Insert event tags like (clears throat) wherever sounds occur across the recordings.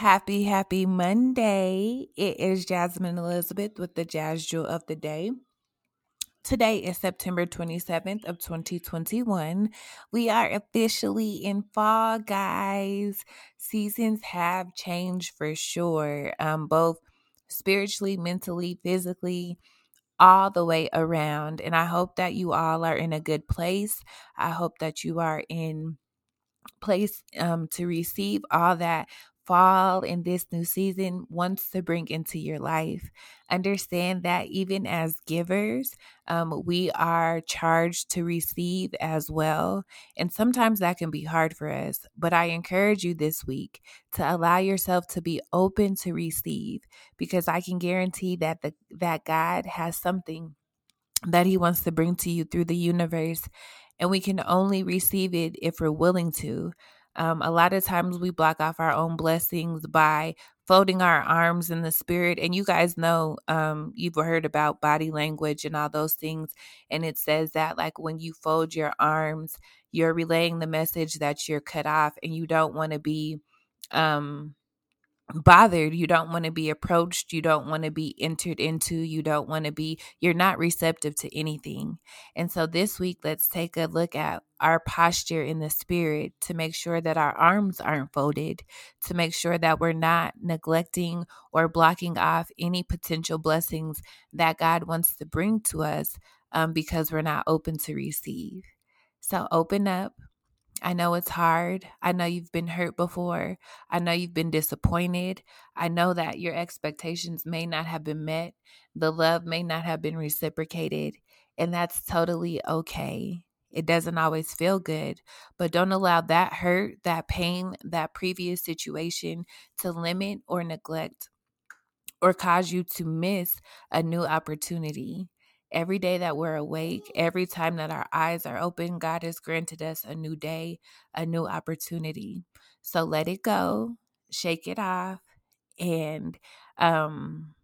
Happy, happy Monday. It is Jasmine Elizabeth with the Jazz Jewel of the Day. Today is September 27th of 2021. We are officially in fall, guys. Seasons have changed for sure, um, both spiritually, mentally, physically, all the way around. And I hope that you all are in a good place. I hope that you are in place um, to receive all that fall in this new season wants to bring into your life. Understand that even as givers, um, we are charged to receive as well. And sometimes that can be hard for us. But I encourage you this week to allow yourself to be open to receive because I can guarantee that the that God has something that he wants to bring to you through the universe and we can only receive it if we're willing to. Um, a lot of times we block off our own blessings by folding our arms in the spirit. And you guys know, um, you've heard about body language and all those things. And it says that, like, when you fold your arms, you're relaying the message that you're cut off and you don't want to be um bothered you don't want to be approached you don't want to be entered into you don't want to be you're not receptive to anything. And so this week let's take a look at our posture in the spirit to make sure that our arms aren't folded to make sure that we're not neglecting or blocking off any potential blessings that god wants to bring to us um, because we're not open to receive. So open up I know it's hard. I know you've been hurt before. I know you've been disappointed. I know that your expectations may not have been met. The love may not have been reciprocated. And that's totally okay. It doesn't always feel good, but don't allow that hurt, that pain, that previous situation to limit or neglect or cause you to miss a new opportunity. Every day that we're awake, every time that our eyes are open, God has granted us a new day, a new opportunity. So let it go, shake it off, and um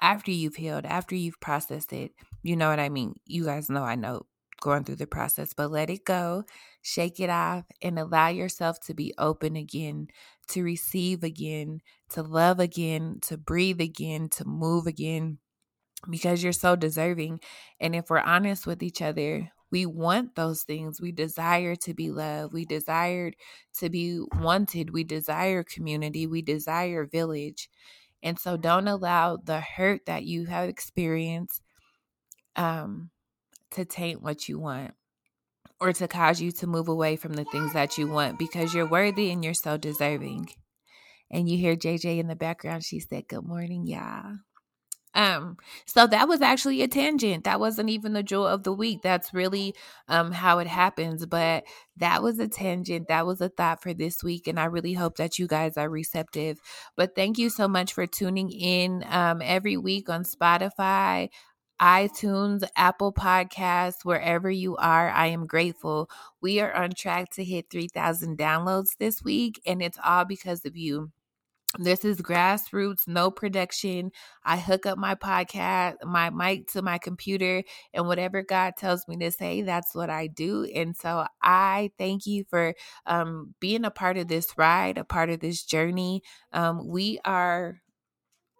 after you've healed, after you've processed it, you know what I mean. You guys know I know going through the process, but let it go, shake it off, and allow yourself to be open again, to receive again, to love again, to breathe again, to move again because you're so deserving. And if we're honest with each other, we want those things. We desire to be loved. We desire to be wanted. We desire community. We desire village. And so don't allow the hurt that you have experienced um, to taint what you want or to cause you to move away from the things that you want because you're worthy and you're so deserving. And you hear JJ in the background. She said, Good morning, y'all. Um, so that was actually a tangent. That wasn't even the jewel of the week. That's really um how it happens. But that was a tangent. That was a thought for this week. And I really hope that you guys are receptive. But thank you so much for tuning in um every week on Spotify, iTunes, Apple Podcasts, wherever you are. I am grateful. We are on track to hit 3,000 downloads this week, and it's all because of you. This is grassroots, no production. I hook up my podcast, my mic to my computer, and whatever God tells me to say, that's what I do. And so I thank you for um, being a part of this ride, a part of this journey. Um, we are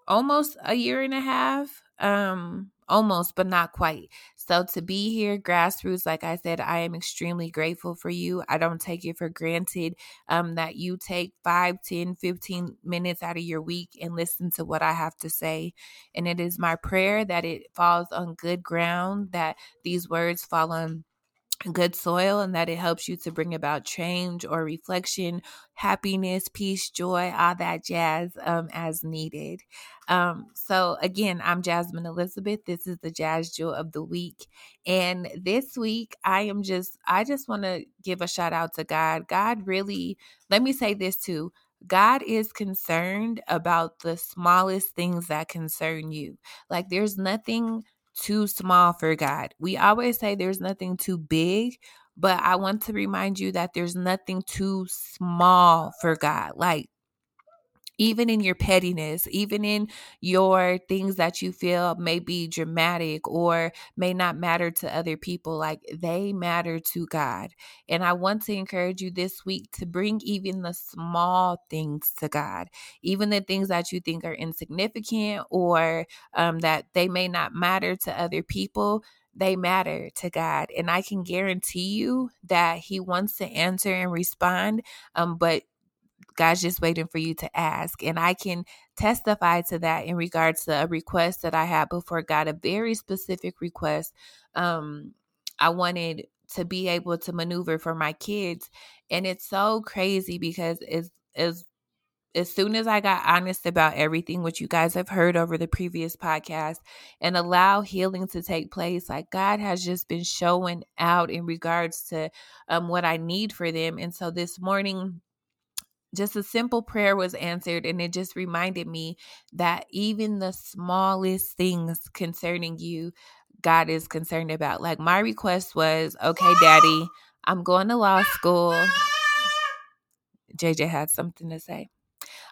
almost a year and a half um almost but not quite so to be here grassroots like i said i am extremely grateful for you. I don't take it for granted um that you take 5 10 15 minutes out of your week and listen to what i have to say. And it is my prayer that it falls on good ground that these words fall on good soil and that it helps you to bring about change or reflection, happiness, peace, joy, all that jazz um, as needed. Um, so, again, I'm Jasmine Elizabeth. This is the Jazz Jewel of the Week. And this week, I am just, I just want to give a shout out to God. God really, let me say this too. God is concerned about the smallest things that concern you. Like, there's nothing too small for God. We always say there's nothing too big, but I want to remind you that there's nothing too small for God. Like even in your pettiness, even in your things that you feel may be dramatic or may not matter to other people, like they matter to God. And I want to encourage you this week to bring even the small things to God, even the things that you think are insignificant or um, that they may not matter to other people they matter to God. And I can guarantee you that He wants to answer and respond. Um, but God's just waiting for you to ask. And I can testify to that in regards to a request that I had before God, a very specific request. Um, I wanted to be able to maneuver for my kids. And it's so crazy because it's, it's as soon as I got honest about everything, which you guys have heard over the previous podcast, and allow healing to take place, like God has just been showing out in regards to um, what I need for them. And so this morning, just a simple prayer was answered and it just reminded me that even the smallest things concerning you god is concerned about. Like my request was okay daddy i'm going to law school. Jj had something to say.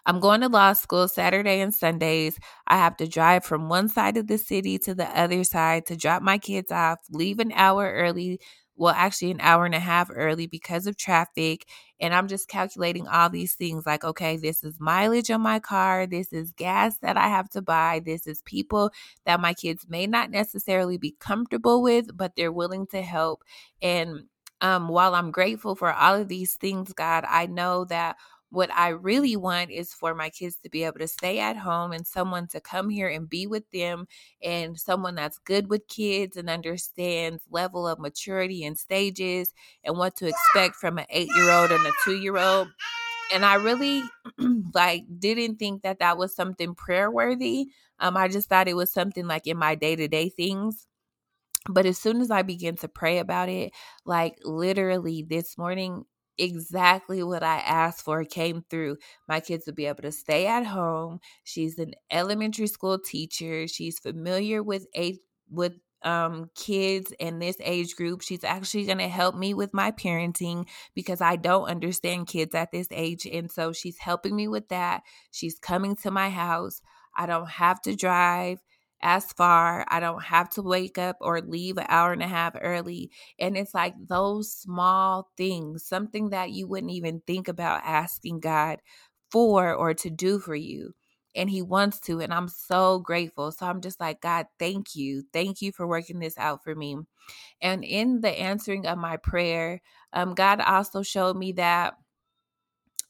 I'm going to law school Saturday and Sundays. I have to drive from one side of the city to the other side to drop my kids off, leave an hour early, well, actually, an hour and a half early because of traffic. And I'm just calculating all these things like, okay, this is mileage on my car. This is gas that I have to buy. This is people that my kids may not necessarily be comfortable with, but they're willing to help. And um, while I'm grateful for all of these things, God, I know that what I really want is for my kids to be able to stay at home and someone to come here and be with them and someone that's good with kids and understands level of maturity and stages and what to expect from an 8-year-old and a 2-year-old. And I really (clears throat) like didn't think that that was something prayer worthy. Um I just thought it was something like in my day-to-day things but as soon as I began to pray about it, like literally this morning, exactly what I asked for came through. My kids would be able to stay at home. She's an elementary school teacher. She's familiar with with um kids in this age group. She's actually going to help me with my parenting because I don't understand kids at this age and so she's helping me with that. She's coming to my house. I don't have to drive as far. I don't have to wake up or leave an hour and a half early. And it's like those small things, something that you wouldn't even think about asking God for or to do for you. And he wants to. And I'm so grateful. So I'm just like, God, thank you. Thank you for working this out for me. And in the answering of my prayer, um, God also showed me that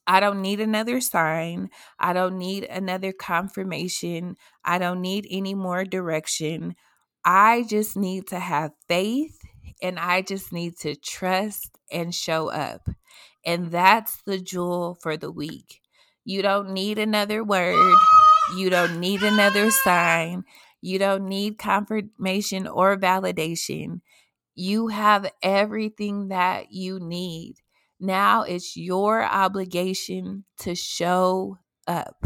I don't need another sign. I don't need another confirmation. I don't need any more direction. I just need to have faith and I just need to trust and show up. And that's the jewel for the week. You don't need another word. You don't need another sign. You don't need confirmation or validation. You have everything that you need. Now it's your obligation to show up.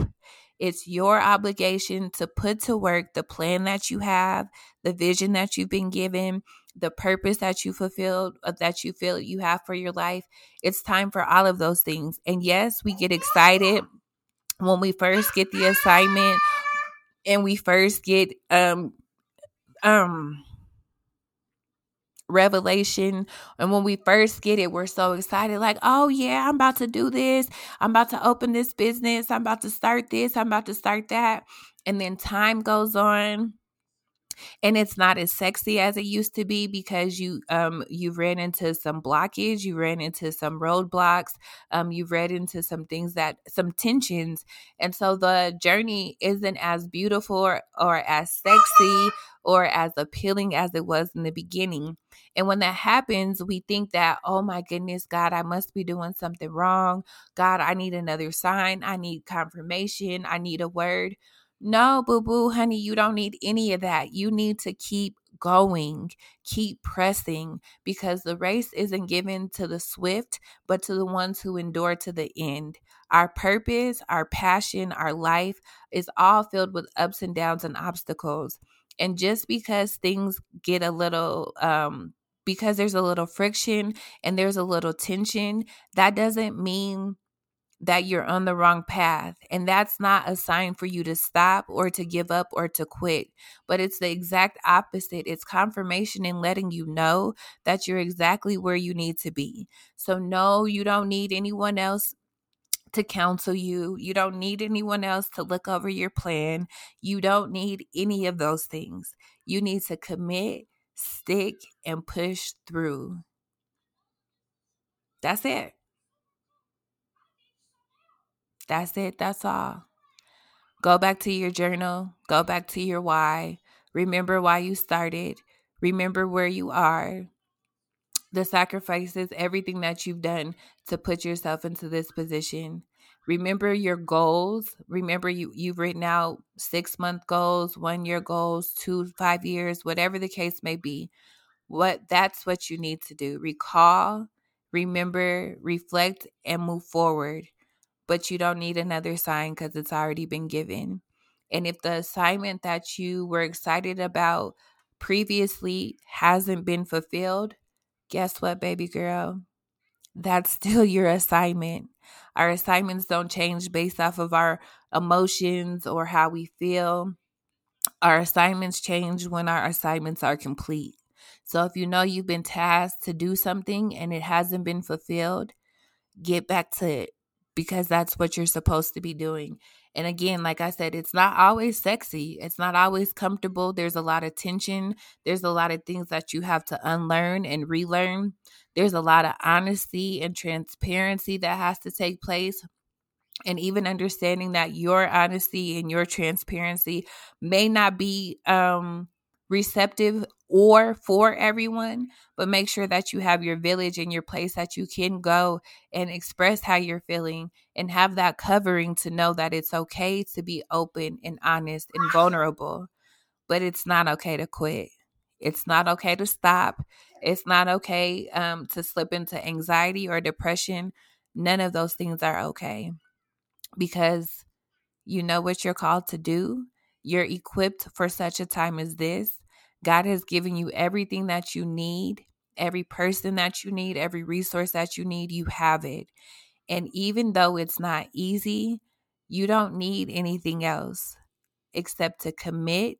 It's your obligation to put to work the plan that you have, the vision that you've been given, the purpose that you fulfilled, uh, that you feel you have for your life. It's time for all of those things. And yes, we get excited when we first get the assignment and we first get um um revelation. And when we first get it, we're so excited like, oh, yeah, I'm about to do this. I'm about to open this business. I'm about to start this. I'm about to start that. And then time goes on and it's not as sexy as it used to be because you um you ran into some blockage you ran into some roadblocks um you ran into some things that some tensions and so the journey isn't as beautiful or, or as sexy or as appealing as it was in the beginning and when that happens we think that oh my goodness god i must be doing something wrong god i need another sign i need confirmation i need a word no, boo boo, honey, you don't need any of that. You need to keep going, keep pressing because the race isn't given to the swift, but to the ones who endure to the end. Our purpose, our passion, our life is all filled with ups and downs and obstacles. And just because things get a little, um, because there's a little friction and there's a little tension, that doesn't mean that you're on the wrong path. And that's not a sign for you to stop or to give up or to quit, but it's the exact opposite. It's confirmation in letting you know that you're exactly where you need to be. So, no, you don't need anyone else to counsel you. You don't need anyone else to look over your plan. You don't need any of those things. You need to commit, stick, and push through. That's it. That's it. That's all. Go back to your journal. Go back to your why. Remember why you started. Remember where you are. The sacrifices, everything that you've done to put yourself into this position. Remember your goals. Remember you you've written out 6 month goals, 1 year goals, 2 5 years, whatever the case may be. What that's what you need to do. Recall, remember, reflect and move forward but you don't need another sign because it's already been given. And if the assignment that you were excited about previously hasn't been fulfilled, guess what, baby girl? That's (laughs) still your assignment. Our assignments don't change based off of our emotions or how we feel. Our assignments change when our assignments are complete. So if you know you've been tasked to do something and it hasn't been fulfilled, get back to it because that's what you're supposed to be doing. And again, like I said, it's not always sexy. It's not always comfortable. There's a lot of tension. There's a lot of things that you have to unlearn and relearn. There's a lot of honesty and transparency that has to take place. And even understanding that your honesty and your transparency may not be um receptive or for everyone, but make sure that you have your village and your place that you can go and express how you're feeling and have that covering to know that it's okay to be open and honest and vulnerable, but it's not okay to quit. It's not okay to stop. It's not okay um, to slip into anxiety or depression. None of those things are okay because you know what you're called to do you're equipped for such a time as this. God has given you everything that you need, every person that you need, every resource that you need, you have it. And even though it's not easy, you don't need anything else except to commit,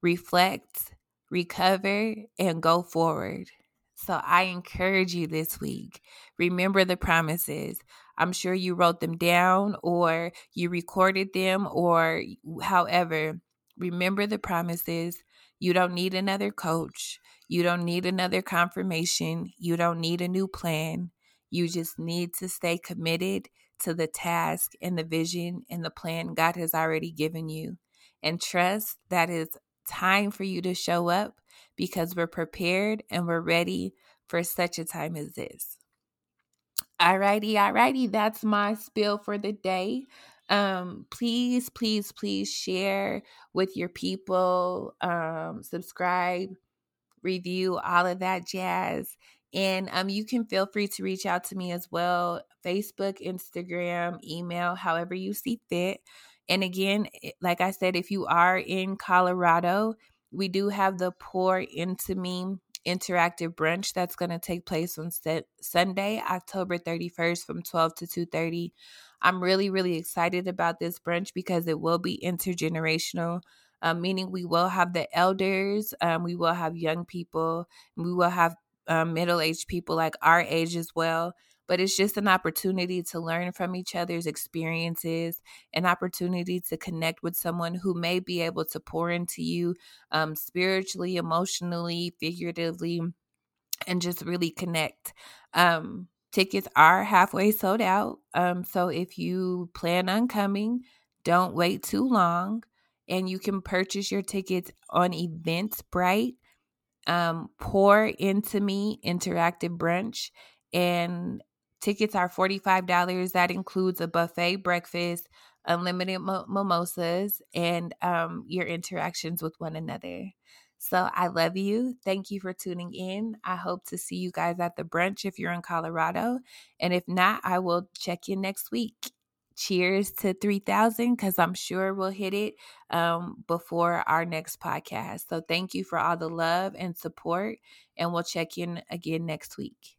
reflect, recover, and go forward. So I encourage you this week. Remember the promises. I'm sure you wrote them down or you recorded them or however. Remember the promises. You don't need another coach. You don't need another confirmation. You don't need a new plan. You just need to stay committed to the task and the vision and the plan God has already given you. And trust that it's time for you to show up because we're prepared and we're ready for such a time as this. Alrighty, alrighty, that's my spill for the day. Um, please, please, please share with your people, um, subscribe, review, all of that jazz. And um, you can feel free to reach out to me as well Facebook, Instagram, email, however you see fit. And again, like I said, if you are in Colorado, we do have the Pour Into Me interactive brunch that's going to take place on set, Sunday, October 31st from 12 to 2:30. I'm really really excited about this brunch because it will be intergenerational. Uh, meaning we will have the elders, um, we will have young people, we will have um, middle-aged people like our age as well but it's just an opportunity to learn from each other's experiences, an opportunity to connect with someone who may be able to pour into you um, spiritually, emotionally, figuratively, and just really connect. Um, tickets are halfway sold out. Um, so if you plan on coming, don't wait too long. And you can purchase your tickets on Eventbrite. Um, pour into me interactive brunch and Tickets are $45. That includes a buffet breakfast, unlimited mo- mimosas, and um, your interactions with one another. So I love you. Thank you for tuning in. I hope to see you guys at the brunch if you're in Colorado. And if not, I will check in next week. Cheers to 3000 because I'm sure we'll hit it um, before our next podcast. So thank you for all the love and support. And we'll check in again next week.